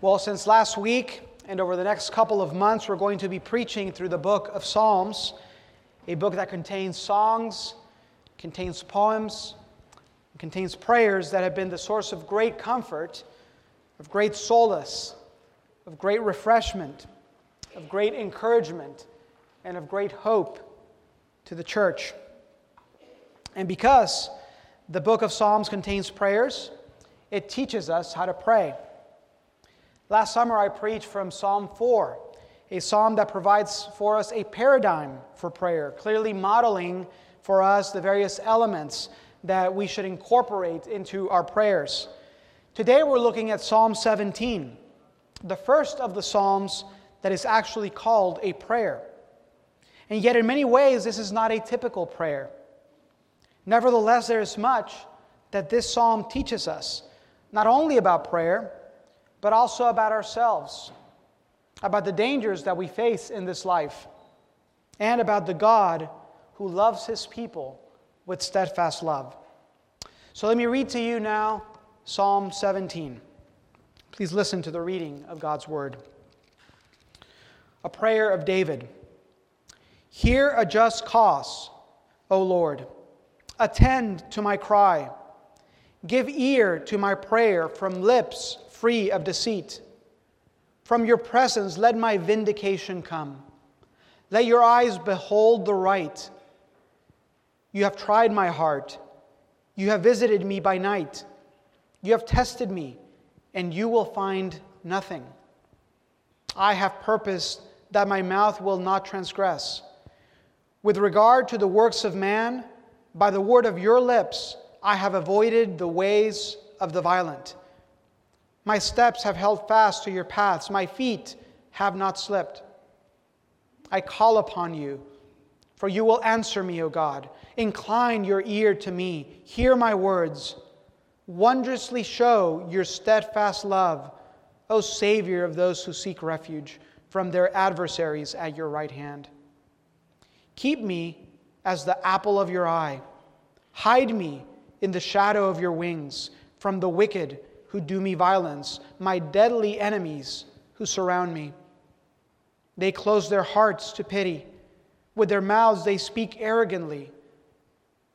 Well, since last week and over the next couple of months, we're going to be preaching through the book of Psalms, a book that contains songs, contains poems, contains prayers that have been the source of great comfort, of great solace, of great refreshment, of great encouragement, and of great hope to the church. And because the book of Psalms contains prayers, it teaches us how to pray. Last summer, I preached from Psalm 4, a psalm that provides for us a paradigm for prayer, clearly modeling for us the various elements that we should incorporate into our prayers. Today, we're looking at Psalm 17, the first of the Psalms that is actually called a prayer. And yet, in many ways, this is not a typical prayer. Nevertheless, there is much that this psalm teaches us, not only about prayer, but also about ourselves, about the dangers that we face in this life, and about the God who loves his people with steadfast love. So let me read to you now Psalm 17. Please listen to the reading of God's word. A prayer of David. Hear a just cause, O Lord. Attend to my cry. Give ear to my prayer from lips free of deceit. From your presence, let my vindication come. Let your eyes behold the right. You have tried my heart. You have visited me by night. You have tested me, and you will find nothing. I have purposed that my mouth will not transgress. With regard to the works of man, by the word of your lips, I have avoided the ways of the violent. My steps have held fast to your paths. My feet have not slipped. I call upon you, for you will answer me, O God. Incline your ear to me. Hear my words. Wondrously show your steadfast love, O Savior of those who seek refuge from their adversaries at your right hand. Keep me as the apple of your eye. Hide me in the shadow of your wings from the wicked who do me violence, my deadly enemies who surround me. They close their hearts to pity. With their mouths they speak arrogantly.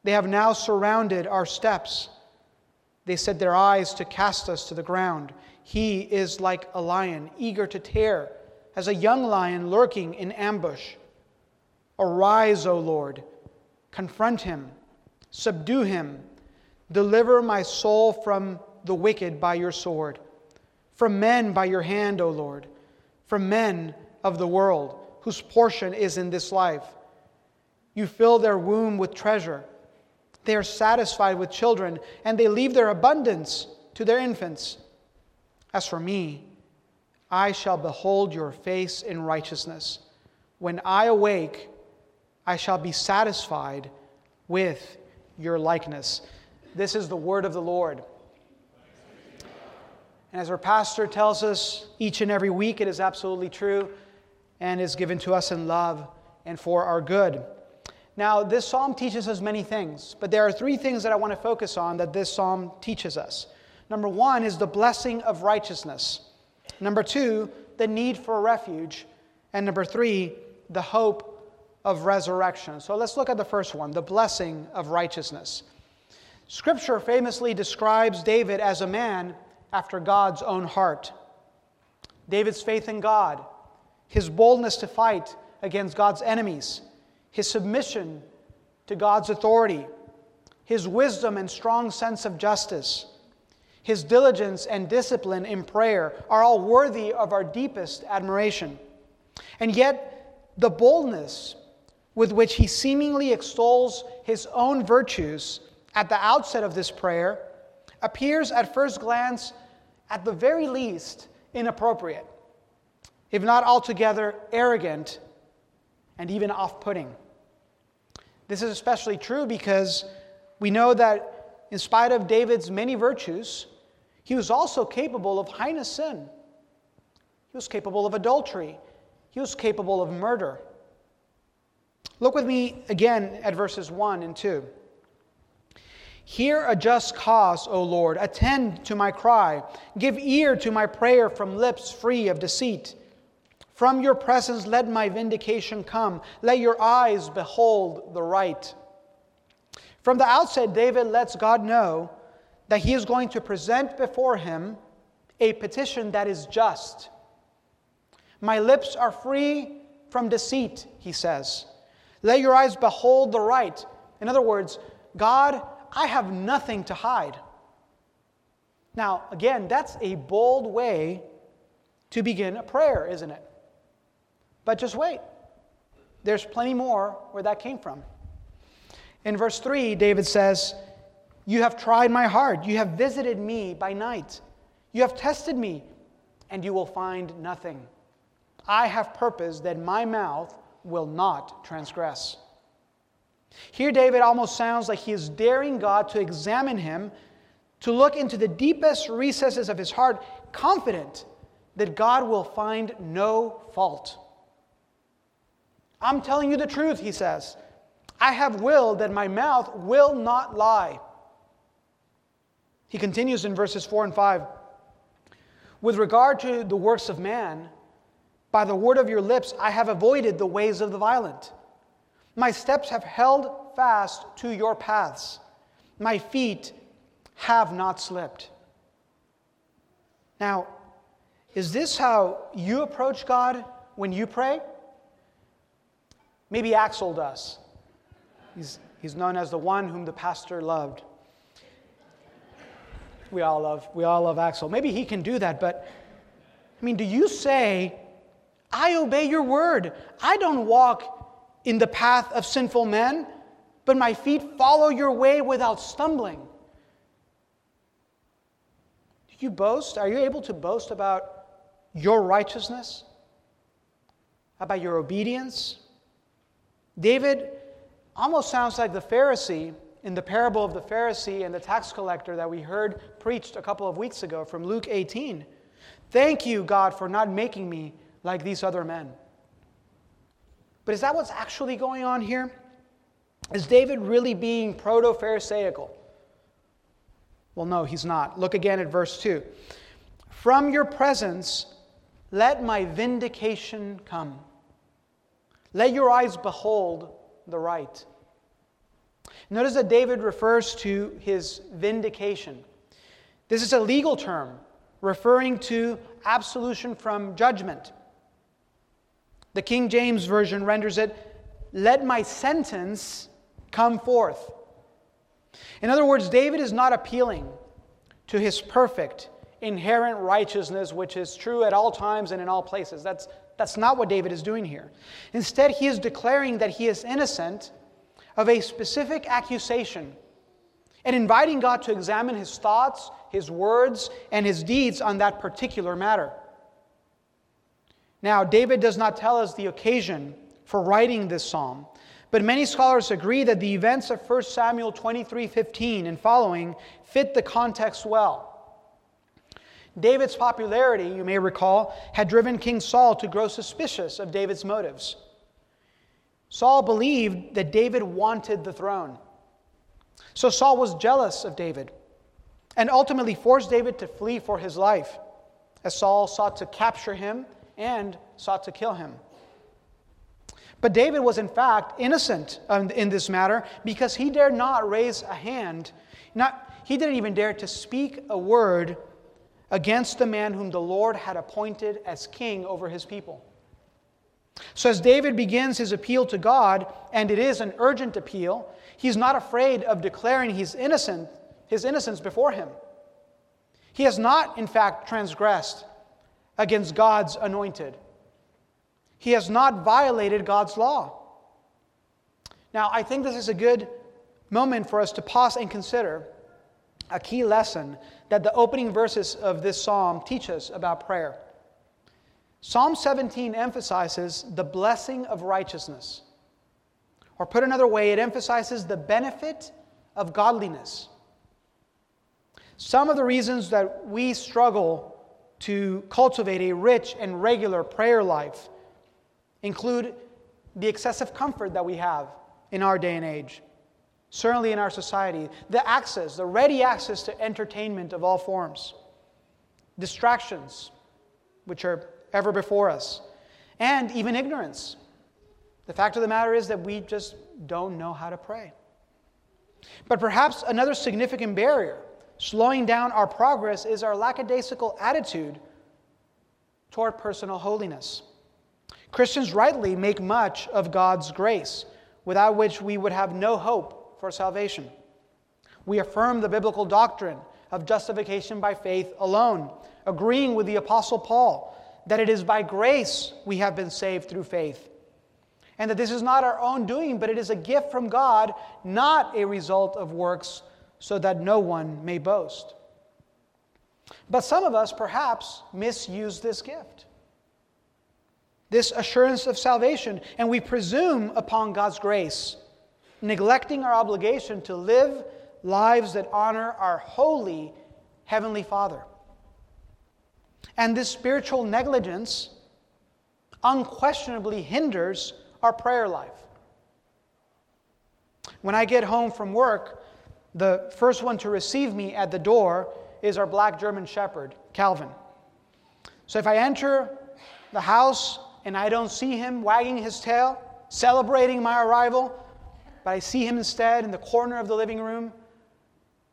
They have now surrounded our steps. They set their eyes to cast us to the ground. He is like a lion, eager to tear, as a young lion lurking in ambush. Arise, O Lord, confront him, subdue him, deliver my soul from the wicked by your sword, from men by your hand, O Lord, from men of the world, whose portion is in this life. You fill their womb with treasure. They are satisfied with children, and they leave their abundance to their infants. As for me, I shall behold your face in righteousness. When I awake, I shall be satisfied with your likeness. This is the word of the Lord. And as our pastor tells us each and every week, it is absolutely true and is given to us in love and for our good. Now, this psalm teaches us many things, but there are three things that I want to focus on that this psalm teaches us. Number one is the blessing of righteousness. Number two, the need for refuge. And number three, the hope of resurrection. So let's look at the first one the blessing of righteousness. Scripture famously describes David as a man after God's own heart. David's faith in God, his boldness to fight against God's enemies, his submission to God's authority, his wisdom and strong sense of justice, his diligence and discipline in prayer are all worthy of our deepest admiration. And yet, the boldness with which he seemingly extols his own virtues at the outset of this prayer appears at first glance at the very least, inappropriate, if not altogether arrogant and even off putting. This is especially true because we know that in spite of David's many virtues, he was also capable of heinous sin. He was capable of adultery. He was capable of murder. Look with me again at verses 1 and 2. Hear a just cause, O Lord. Attend to my cry. Give ear to my prayer from lips free of deceit. From your presence let my vindication come. Let your eyes behold the right. From the outset, David lets God know that he is going to present before him a petition that is just. My lips are free from deceit, he says. Let your eyes behold the right. In other words, God, I have nothing to hide. Now, again, that's a bold way to begin a prayer, isn't it? But just wait. There's plenty more where that came from. In verse 3, David says, You have tried my heart. You have visited me by night. You have tested me, and you will find nothing. I have purposed that my mouth will not transgress. Here, David almost sounds like he is daring God to examine him, to look into the deepest recesses of his heart, confident that God will find no fault. I'm telling you the truth, he says. I have willed that my mouth will not lie. He continues in verses 4 and 5 With regard to the works of man, by the word of your lips I have avoided the ways of the violent. My steps have held fast to your paths. My feet have not slipped. Now, is this how you approach God when you pray? Maybe Axel does. He's, he's known as the one whom the pastor loved. We all love, we all love Axel. Maybe he can do that, but I mean, do you say, I obey your word? I don't walk in the path of sinful men, but my feet follow your way without stumbling. Do you boast? Are you able to boast about your righteousness? About your obedience? David almost sounds like the Pharisee in the parable of the Pharisee and the tax collector that we heard preached a couple of weeks ago from Luke 18. Thank you, God, for not making me like these other men. But is that what's actually going on here? Is David really being proto Pharisaical? Well, no, he's not. Look again at verse 2. From your presence, let my vindication come. Let your eyes behold the right. Notice that David refers to his vindication. This is a legal term referring to absolution from judgment. The King James Version renders it, Let my sentence come forth. In other words, David is not appealing to his perfect, inherent righteousness, which is true at all times and in all places. That's, that's not what David is doing here. Instead, he is declaring that he is innocent of a specific accusation and inviting God to examine his thoughts, his words, and his deeds on that particular matter. Now, David does not tell us the occasion for writing this psalm, but many scholars agree that the events of 1 Samuel 23 15 and following fit the context well. David's popularity, you may recall, had driven King Saul to grow suspicious of David's motives. Saul believed that David wanted the throne. So Saul was jealous of David and ultimately forced David to flee for his life as Saul sought to capture him and sought to kill him. But David was, in fact, innocent in this matter because he dared not raise a hand. Not, he didn't even dare to speak a word against the man whom the Lord had appointed as king over his people. So, as David begins his appeal to God, and it is an urgent appeal, he's not afraid of declaring his, innocent, his innocence before him. He has not, in fact, transgressed against God's anointed, he has not violated God's law. Now, I think this is a good moment for us to pause and consider a key lesson that the opening verses of this psalm teach us about prayer. Psalm 17 emphasizes the blessing of righteousness. Or put another way, it emphasizes the benefit of godliness. Some of the reasons that we struggle to cultivate a rich and regular prayer life include the excessive comfort that we have in our day and age certainly in our society, the access, the ready access to entertainment of all forms, distractions, which are ever before us, and even ignorance. The fact of the matter is that we just don't know how to pray. But perhaps another significant barrier slowing down our progress is our lackadaisical attitude toward personal holiness. Christians rightly make much of God's grace, without which we would have no hope for salvation. We affirm the biblical doctrine of justification by faith alone, agreeing with the Apostle Paul that it is by grace we have been saved through faith, and that this is not our own doing, but it is a gift from God, not a result of works, so that no one may boast. But some of us perhaps misuse this gift, this assurance of salvation, and we presume upon God's grace neglecting our obligation to live lives that honor our holy Heavenly Father. And this spiritual negligence unquestionably hinders our prayer life. When I get home from work, the first one to receive me at the door is our black German shepherd, Calvin. So if I enter the house and I don't see him wagging his tail, celebrating my arrival, but I see him instead in the corner of the living room,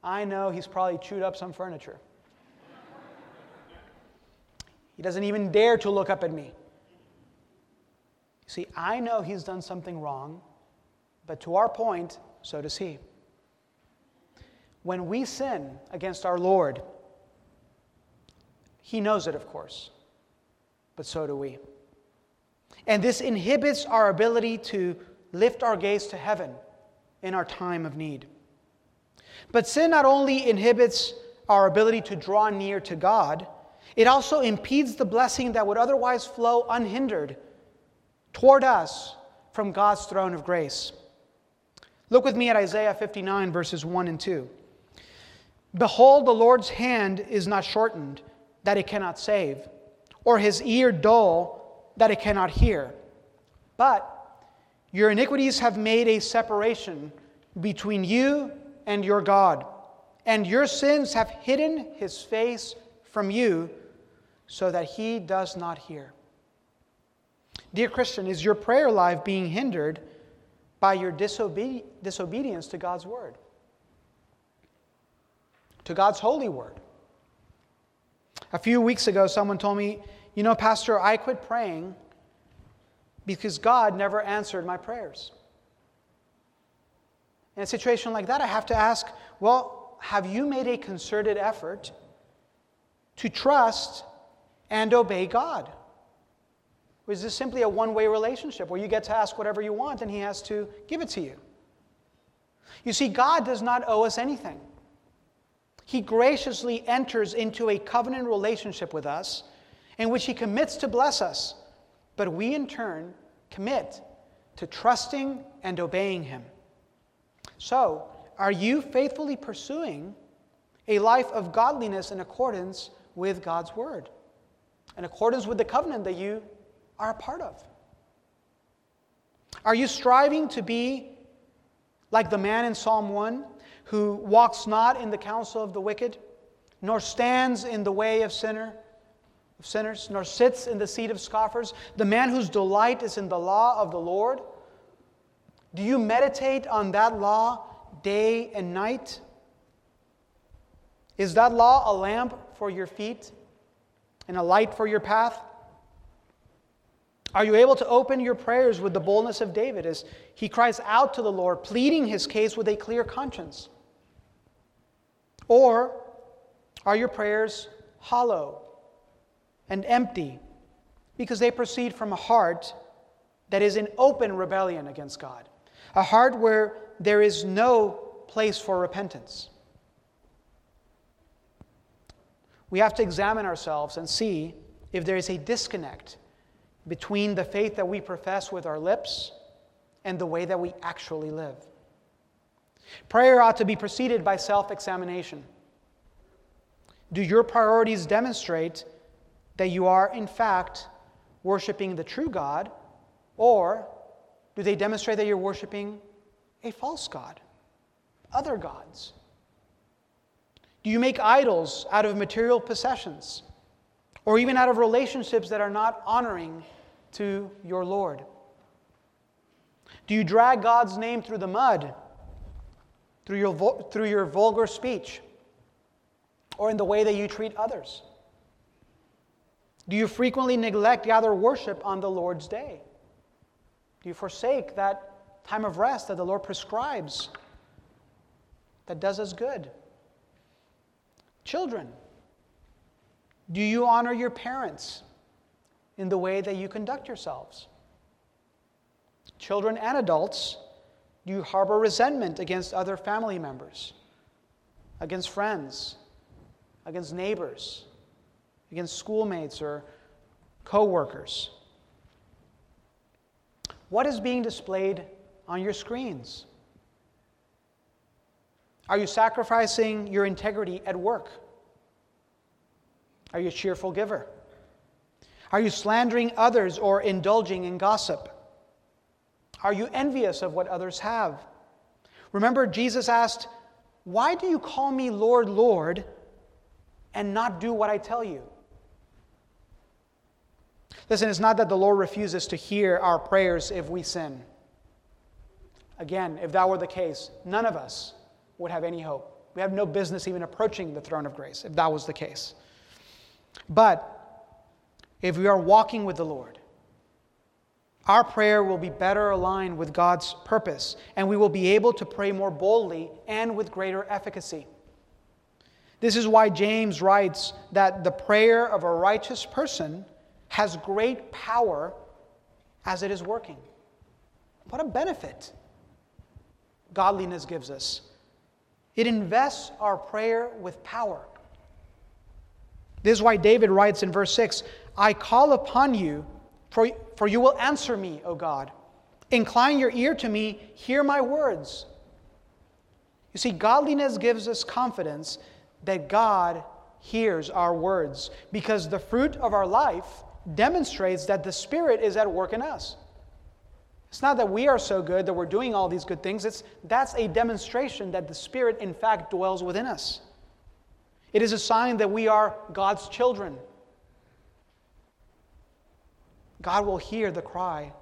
I know he's probably chewed up some furniture. he doesn't even dare to look up at me. See, I know he's done something wrong, but to our point, so does he. When we sin against our Lord, he knows it, of course, but so do we. And this inhibits our ability to lift our gaze to heaven in our time of need. But sin not only inhibits our ability to draw near to God, it also impedes the blessing that would otherwise flow unhindered toward us from God's throne of grace. Look with me at Isaiah 59, verses 1 and 2. Behold, the Lord's hand is not shortened, that it cannot save, or his ear dull, that it cannot hear. But your iniquities have made a separation between you and your God, and your sins have hidden his face from you so that he does not hear. Dear Christian, is your prayer life being hindered by your disobe- disobedience to God's word? To God's holy word? A few weeks ago, someone told me, You know, Pastor, I quit praying because God never answered my prayers. In a situation like that, I have to ask well, have you made a concerted effort to trust and obey God? Or is this simply a one way relationship where you get to ask whatever you want and He has to give it to you? You see, God does not owe us anything. He graciously enters into a covenant relationship with us in which He commits to bless us but we in turn commit to trusting and obeying Him. So, are you faithfully pursuing a life of godliness in accordance with God's Word, in accordance with the covenant that you are a part of? Are you striving to be like the man in Psalm 1 who walks not in the counsel of the wicked, nor stands in the way of sinner? of sinners, nor sits in the seat of scoffers, the man whose delight is in the law of the Lord? Do you meditate on that law day and night? Is that law a lamp for your feet and a light for your path? Are you able to open your prayers with the boldness of David as he cries out to the Lord, pleading his case with a clear conscience? Or are your prayers hollow and empty because they proceed from a heart that is in open rebellion against God, a heart where there is no place for repentance. We have to examine ourselves and see if there is a disconnect between the faith that we profess with our lips and the way that we actually live. Prayer ought to be preceded by self examination. Do your priorities demonstrate that you are, in fact, worshiping the true God, or do they demonstrate that you're worshiping a false God? other gods? Do you make idols out of material possessions or even out of relationships that are not honoring to your Lord? Do you drag God's name through the mud, through your, through your vulgar speech, or in the way that you treat others? Do you frequently neglect gather worship on the Lord's day? Do you forsake that time of rest that the Lord prescribes that does us good? Children, do you honor your parents in the way that you conduct yourselves? Children and adults, you harbor resentment against other family members, against friends, against neighbors, against schoolmates or co workers? What is being displayed on your screens? Are you sacrificing your integrity at work? Are you a cheerful giver? Are you slandering others or indulging in gossip? Are you envious of what others have? Remember, Jesus asked, Why do you call me Lord, Lord, and not do what I tell you? Listen, it's not that the Lord refuses to hear our prayers if we sin. Again, if that were the case, none of us would have any hope. We have no business even approaching the throne of grace if that was the case. But if we are walking with the Lord, our prayer will be better aligned with God's purpose, and we will be able to pray more boldly and with greater efficacy. This is why James writes that the prayer of a righteous person has great power as it is working. What a benefit godliness gives us. It invests our prayer with power. This is why David writes in verse 6 I call upon you, for, for you will answer me, O God. Incline your ear to me, hear my words. You see, godliness gives us confidence that God hears our words because the fruit of our life demonstrates that the Spirit is at work in us. It's not that we are so good that we're doing all these good things. It's, that's a demonstration that the Spirit, in fact, dwells within us. It is a sign that we are God's children. God will hear the cry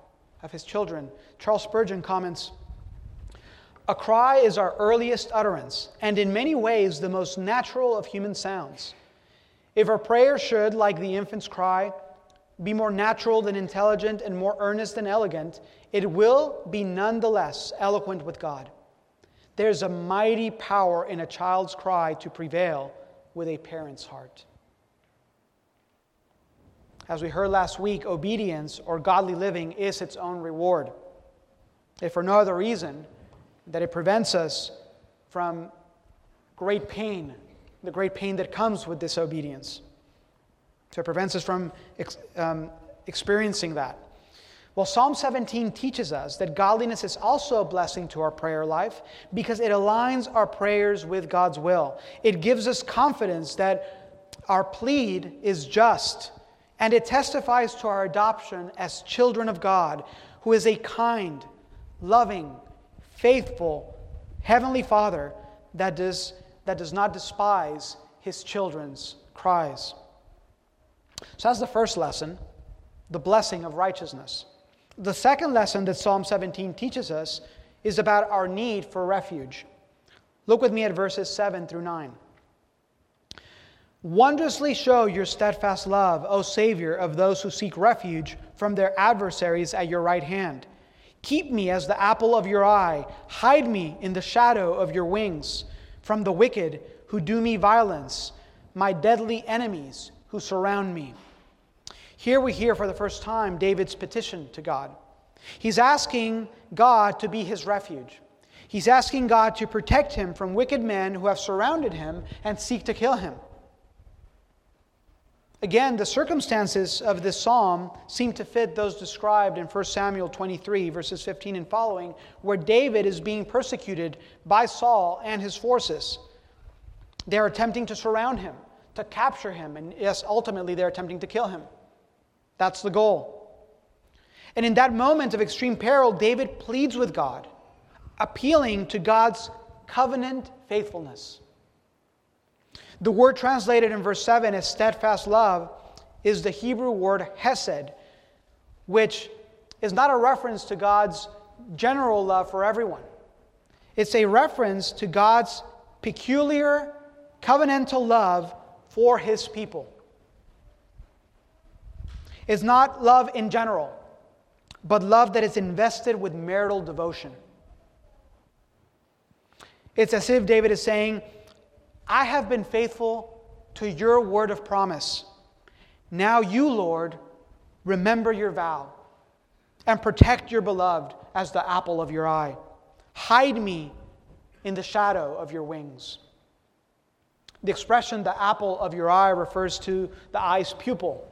of his children. Charles Spurgeon comments A cry is our earliest utterance, and in many ways the most natural of human sounds. If our prayer should, like the infant's cry, be more natural than intelligent and more earnest than elegant, it will be none the less eloquent with God. There's a mighty power in a child's cry to prevail with a parent's heart. As we heard last week, obedience or godly living is its own reward. If for no other reason, that it prevents us from great pain, the great pain that comes with disobedience. So it prevents us from um, experiencing that. Well, Psalm 17 teaches us that godliness is also a blessing to our prayer life because it aligns our prayers with God's will. It gives us confidence that our plead is just, and it testifies to our adoption as children of God, who is a kind, loving, faithful, heavenly Father that does, that does not despise his children's cries. So that's the first lesson the blessing of righteousness. The second lesson that Psalm 17 teaches us is about our need for refuge. Look with me at verses 7 through 9. Wondrously show your steadfast love, O Savior of those who seek refuge from their adversaries at your right hand. Keep me as the apple of your eye, hide me in the shadow of your wings from the wicked who do me violence, my deadly enemies who surround me. Here we hear for the first time David's petition to God. He's asking God to be his refuge. He's asking God to protect him from wicked men who have surrounded him and seek to kill him. Again, the circumstances of this psalm seem to fit those described in 1 Samuel 23, verses 15 and following, where David is being persecuted by Saul and his forces. They're attempting to surround him, to capture him, and yes, ultimately they're attempting to kill him. That's the goal. And in that moment of extreme peril, David pleads with God, appealing to God's covenant faithfulness. The word translated in verse 7 as steadfast love is the Hebrew word hesed, which is not a reference to God's general love for everyone. It's a reference to God's peculiar covenantal love for his people. It's not love in general, but love that is invested with marital devotion. It's as if David is saying, I have been faithful to your word of promise. Now you, Lord, remember your vow and protect your beloved as the apple of your eye. Hide me in the shadow of your wings. The expression, the apple of your eye, refers to the eye's pupil.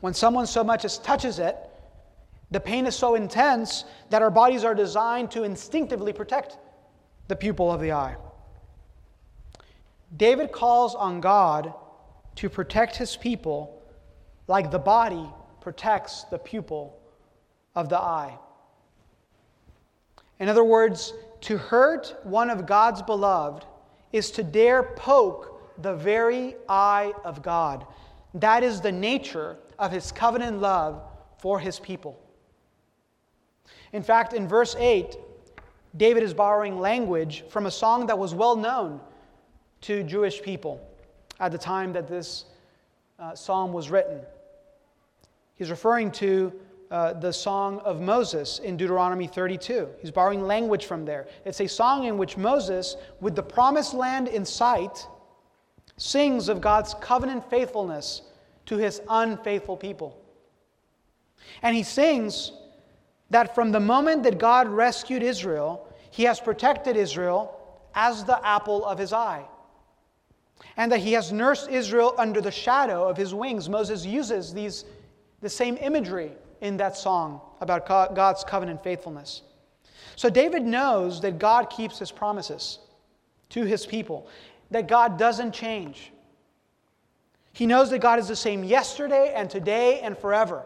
When someone so much as touches it, the pain is so intense that our bodies are designed to instinctively protect the pupil of the eye. David calls on God to protect his people like the body protects the pupil of the eye. In other words, to hurt one of God's beloved is to dare poke the very eye of God. That is the nature of his covenant love for his people. In fact, in verse 8, David is borrowing language from a song that was well known to Jewish people at the time that this uh, psalm was written. He's referring to uh, the song of Moses in Deuteronomy 32. He's borrowing language from there. It's a song in which Moses, with the promised land in sight, sings of God's covenant faithfulness to his unfaithful people. And he sings that from the moment that God rescued Israel, he has protected Israel as the apple of his eye. And that he has nursed Israel under the shadow of his wings. Moses uses these, the same imagery in that song about God's covenant faithfulness. So David knows that God keeps his promises to his people, that God doesn't change. He knows that God is the same yesterday and today and forever.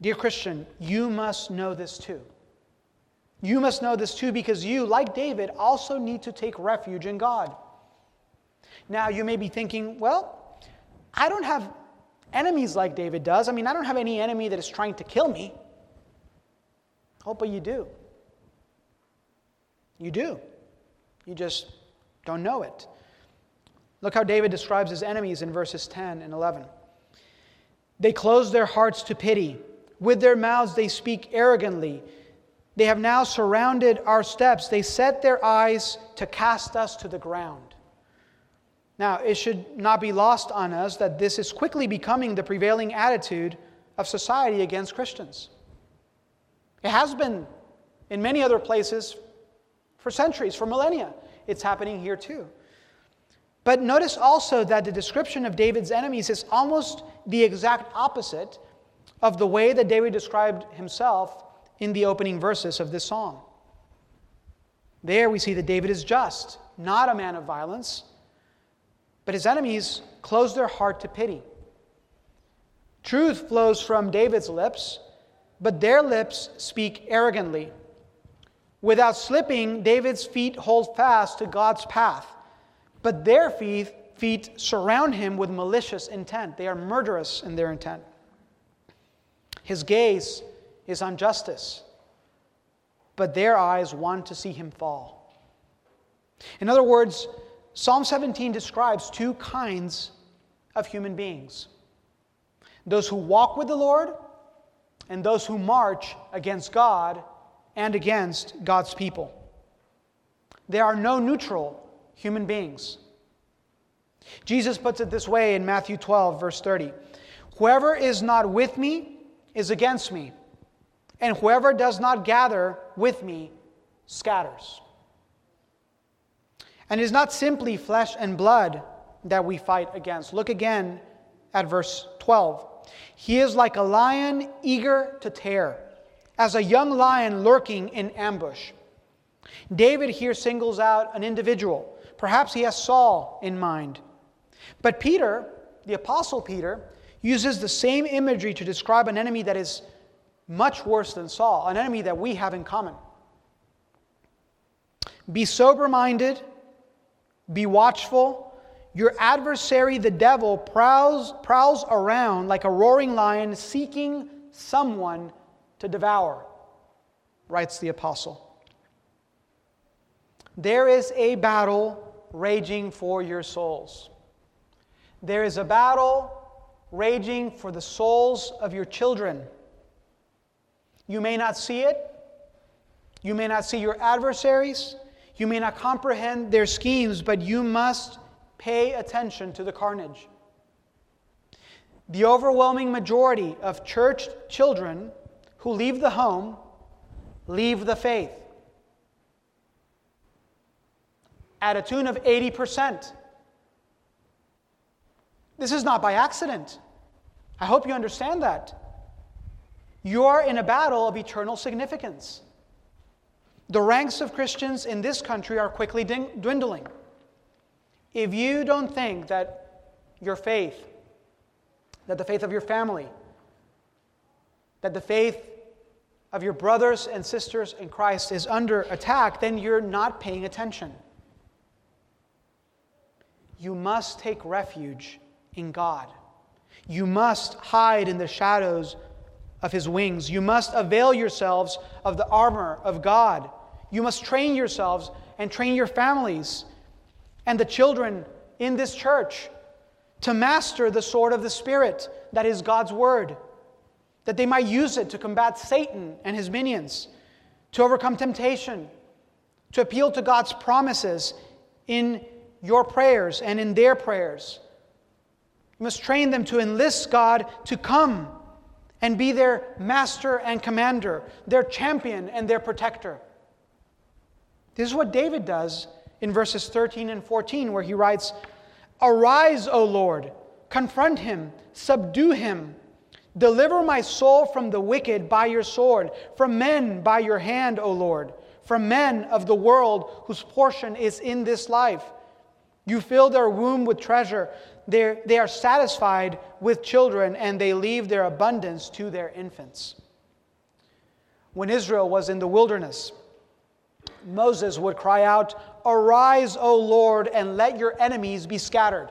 Dear Christian, you must know this too. You must know this too because you, like David, also need to take refuge in God. Now, you may be thinking, well, I don't have enemies like David does. I mean, I don't have any enemy that is trying to kill me. Oh, but you do. You do. You just don't know it. Look how David describes his enemies in verses 10 and 11. They close their hearts to pity. With their mouths they speak arrogantly. They have now surrounded our steps. They set their eyes to cast us to the ground. Now, it should not be lost on us that this is quickly becoming the prevailing attitude of society against Christians. It has been in many other places for centuries, for millennia. It's happening here too. But notice also that the description of David's enemies is almost the exact opposite of the way that David described himself in the opening verses of this song. There we see that David is just, not a man of violence, but his enemies close their heart to pity. Truth flows from David's lips, but their lips speak arrogantly. Without slipping, David's feet hold fast to God's path, but their feet, feet surround him with malicious intent. They are murderous in their intent. His gaze is on justice, but their eyes want to see him fall. In other words, Psalm 17 describes two kinds of human beings those who walk with the Lord and those who march against God and against God's people. There are no neutral human beings. Jesus puts it this way in Matthew 12, verse 30 Whoever is not with me is against me, and whoever does not gather with me scatters. And it is not simply flesh and blood that we fight against. Look again at verse 12. He is like a lion eager to tear, as a young lion lurking in ambush. David here singles out an individual. Perhaps he has Saul in mind. But Peter, the Apostle Peter, uses the same imagery to describe an enemy that is much worse than Saul, an enemy that we have in common Be sober minded, be watchful. Your adversary, the devil, prowls, prowls around like a roaring lion seeking someone to devour, writes the apostle. There is a battle raging for your souls. There is a battle raging for the souls of your children. You may not see it. You may not see your adversaries. You may not comprehend their schemes, but you must pay attention to the carnage. The overwhelming majority of church children who leave the home leave the faith at a tune of 80%. This is not by accident. I hope you understand that. You are in a battle of eternal significance. The ranks of Christians in this country are quickly dwindling. If you don't think that your faith, that the faith of your family, that the faith of your brothers and sisters in Christ is under attack, then you're not paying attention. You must take refuge in God. You must hide in the shadows of his wings. You must avail yourselves of the armor of God. You must train yourselves and train your families and the children in this church to master the sword of the Spirit, that is God's word, that they might use it to combat Satan and his minions, to overcome temptation, to appeal to God's promises in your prayers and in their prayers. You must train them to enlist God to come and be their master and commander, their champion and their protector. This is what David does in verses 13 and 14, where he writes, Arise, O Lord, confront him, subdue him. Deliver my soul from the wicked by your sword, from men by your hand, O Lord, from men of the world whose portion is in this life. You fill their womb with treasure. They're, they are satisfied with children, and they leave their abundance to their infants. When Israel was in the wilderness, Moses would cry out, Arise, O Lord, and let your enemies be scattered.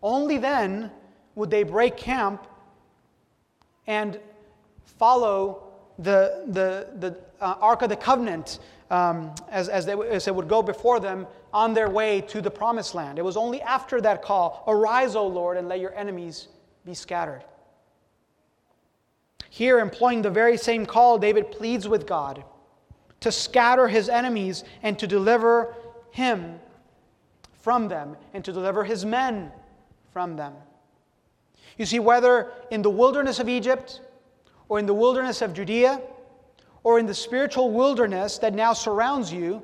Only then would they break camp and follow the, the, the uh, Ark of the Covenant um, as, as, they, as they would go before them on their way to the promised land. It was only after that call, Arise, O Lord, and let your enemies be scattered. Here, employing the very same call, David pleads with God to scatter his enemies and to deliver him from them and to deliver his men from them. You see, whether in the wilderness of Egypt or in the wilderness of Judea, or in the spiritual wilderness that now surrounds you,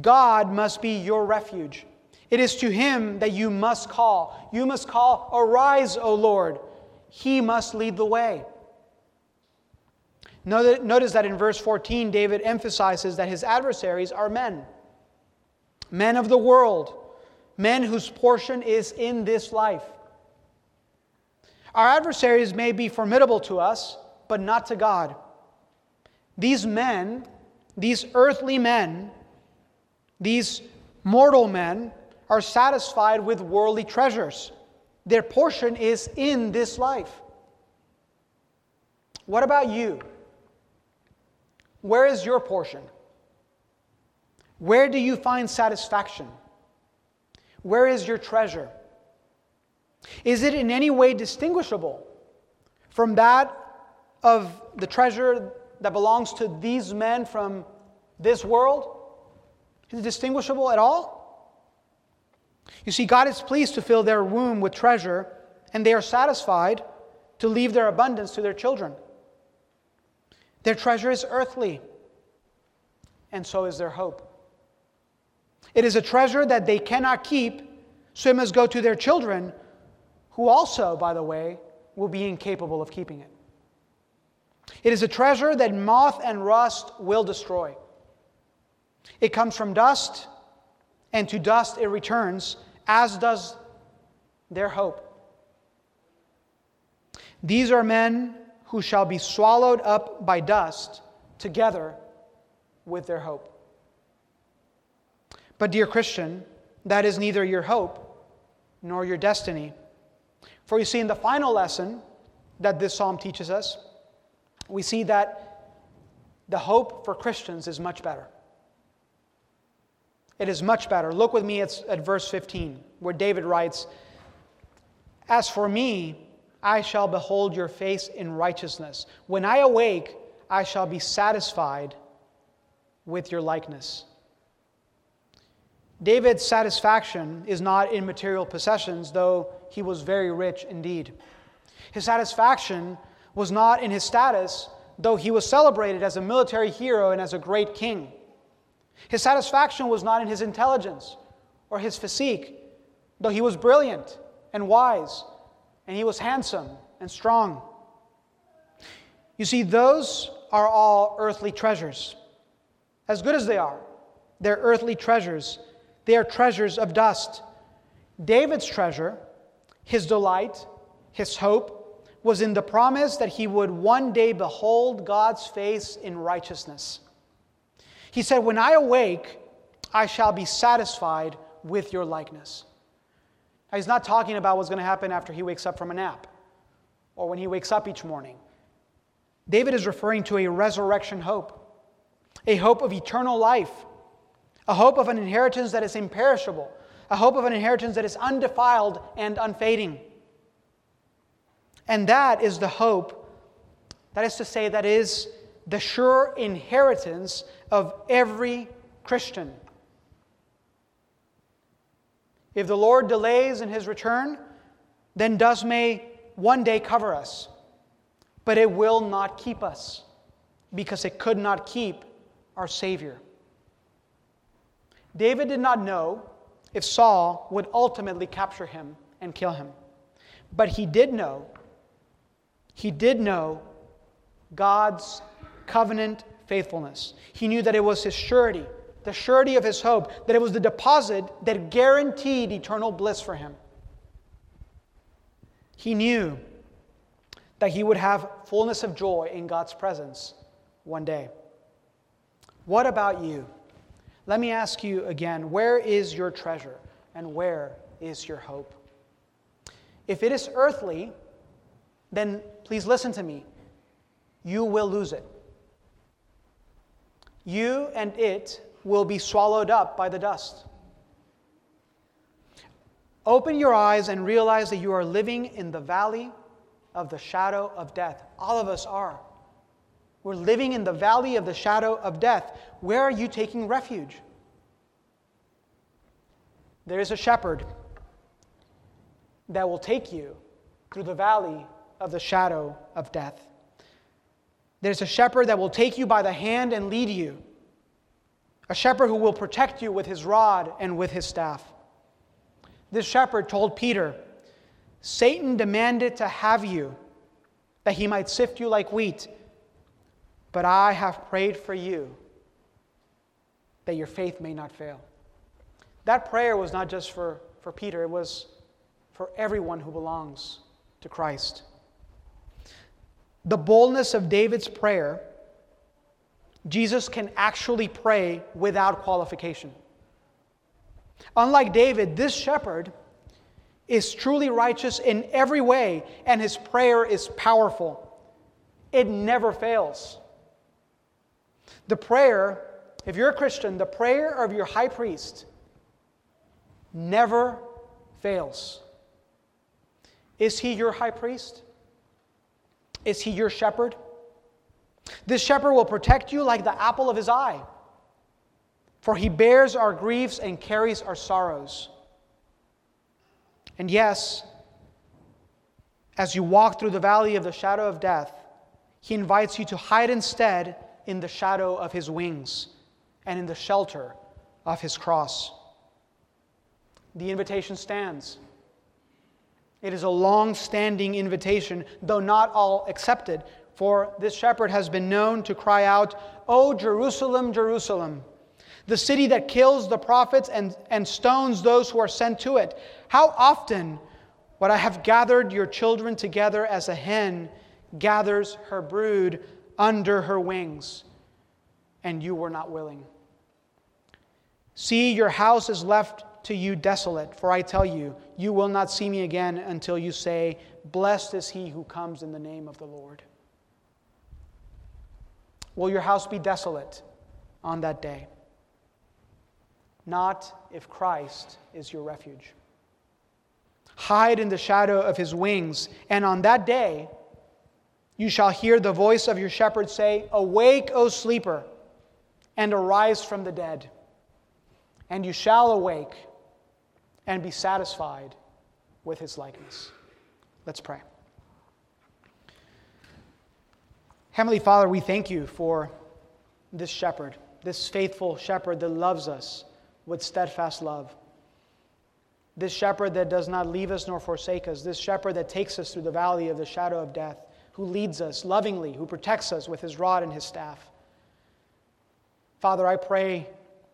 God must be your refuge. It is to Him that you must call. You must call, Arise, O Lord. He must lead the way. Notice that in verse 14, David emphasizes that his adversaries are men, men of the world, men whose portion is in this life. Our adversaries may be formidable to us, but not to God. These men, these earthly men, these mortal men, are satisfied with worldly treasures. Their portion is in this life. What about you? Where is your portion? Where do you find satisfaction? Where is your treasure? Is it in any way distinguishable from that of the treasure that belongs to these men from this world? Is it distinguishable at all? You see, God is pleased to fill their womb with treasure, and they are satisfied to leave their abundance to their children. Their treasure is earthly, and so is their hope. It is a treasure that they cannot keep, so it must go to their children, who also, by the way, will be incapable of keeping it. It is a treasure that moth and rust will destroy. It comes from dust, and to dust it returns, as does their hope. These are men who shall be swallowed up by dust together with their hope. But, dear Christian, that is neither your hope nor your destiny. For you see, in the final lesson that this psalm teaches us, we see that the hope for Christians is much better. It is much better. Look with me at, at verse 15, where David writes, As for me, I shall behold your face in righteousness. When I awake, I shall be satisfied with your likeness. David's satisfaction is not in material possessions, though he was very rich indeed. His satisfaction was not in his status, though he was celebrated as a military hero and as a great king. His satisfaction was not in his intelligence or his physique, though he was brilliant and wise, and he was handsome and strong. You see, those are all earthly treasures. As good as they are, they're earthly treasures. They are treasures of dust. David's treasure, his delight, his hope, was in the promise that he would one day behold God's face in righteousness. He said, When I awake, I shall be satisfied with your likeness. Now, he's not talking about what's going to happen after he wakes up from a nap or when he wakes up each morning. David is referring to a resurrection hope, a hope of eternal life, a hope of an inheritance that is imperishable, a hope of an inheritance that is undefiled and unfading. And that is the hope, that is to say, that is the sure inheritance of every Christian. If the Lord delays in his return, then dust may one day cover us, but it will not keep us because it could not keep our Savior. David did not know if Saul would ultimately capture him and kill him, but he did know, he did know God's covenant faithfulness. He knew that it was his surety, the surety of his hope, that it was the deposit that guaranteed eternal bliss for him. He knew that he would have fullness of joy in God's presence one day. What about you? Let me ask you again where is your treasure and where is your hope? If it is earthly, then please listen to me. You will lose it you and it will be swallowed up by the dust. Open your eyes and realize that you are living in the valley of the shadow of death. All of us are. We're living in the valley of the shadow of death. Where are you taking refuge? There is a shepherd that will take you through the valley of the shadow of death. There's a shepherd that will take you by the hand and lead you, a shepherd who will protect you with his rod and with his staff. This shepherd told Peter, Satan demanded to have you, that he might sift you like wheat, but I have prayed for you that your faith may not fail. That prayer was not just for, for Peter, it was for everyone who belongs to Christ the boldness of David's prayer, Jesus can actually pray without qualification. Unlike David, this shepherd is truly righteous in every way, and his prayer is powerful. It never fails. The prayer, if you're a Christian, the prayer of your high priest never fails. Is he your high priest? Is he your shepherd? This shepherd will protect you like the apple of his eye, for he bears our griefs and carries our sorrows. And yes, as you walk through the valley of the shadow of death, he invites you to hide instead in the shadow of his wings and in the shelter of his cross. The invitation stands. It is a long standing invitation, though not all accepted. For this shepherd has been known to cry out, O Jerusalem, Jerusalem, the city that kills the prophets and, and stones those who are sent to it. How often would I have gathered your children together as a hen gathers her brood under her wings, and you were not willing? See, your house is left to you desolate, for I tell you, you will not see me again until you say, Blessed is he who comes in the name of the Lord. Will your house be desolate on that day? Not if Christ is your refuge. Hide in the shadow of his wings, and on that day you shall hear the voice of your shepherd say, Awake, O sleeper, and arise from the dead. And you shall awake and be satisfied with his likeness. Let's pray. Heavenly Father, we thank you for this shepherd, this faithful shepherd that loves us with steadfast love. This shepherd that does not leave us nor forsake us, this shepherd that takes us through the valley of the shadow of death, who leads us lovingly, who protects us with his rod and his staff. Father, I pray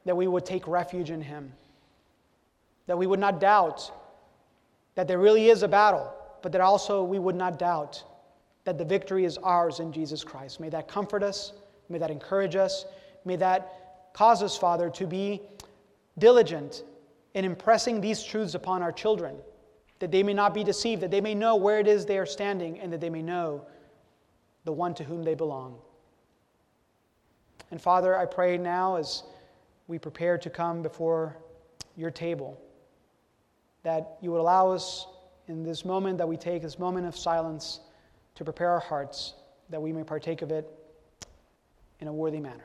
that we would take refuge in him that we would not doubt that there really is a battle, but that also we would not doubt that the victory is ours in Jesus Christ. May that comfort us. May that encourage us. May that cause us, Father, to be diligent in impressing these truths upon our children, that they may not be deceived, that they may know where it is they are standing, and that they may know the one to whom they belong. And Father, I pray now as we prepare to come before your table that you would allow us in this moment that we take, this moment of silence, to prepare our hearts that we may partake of it in a worthy manner.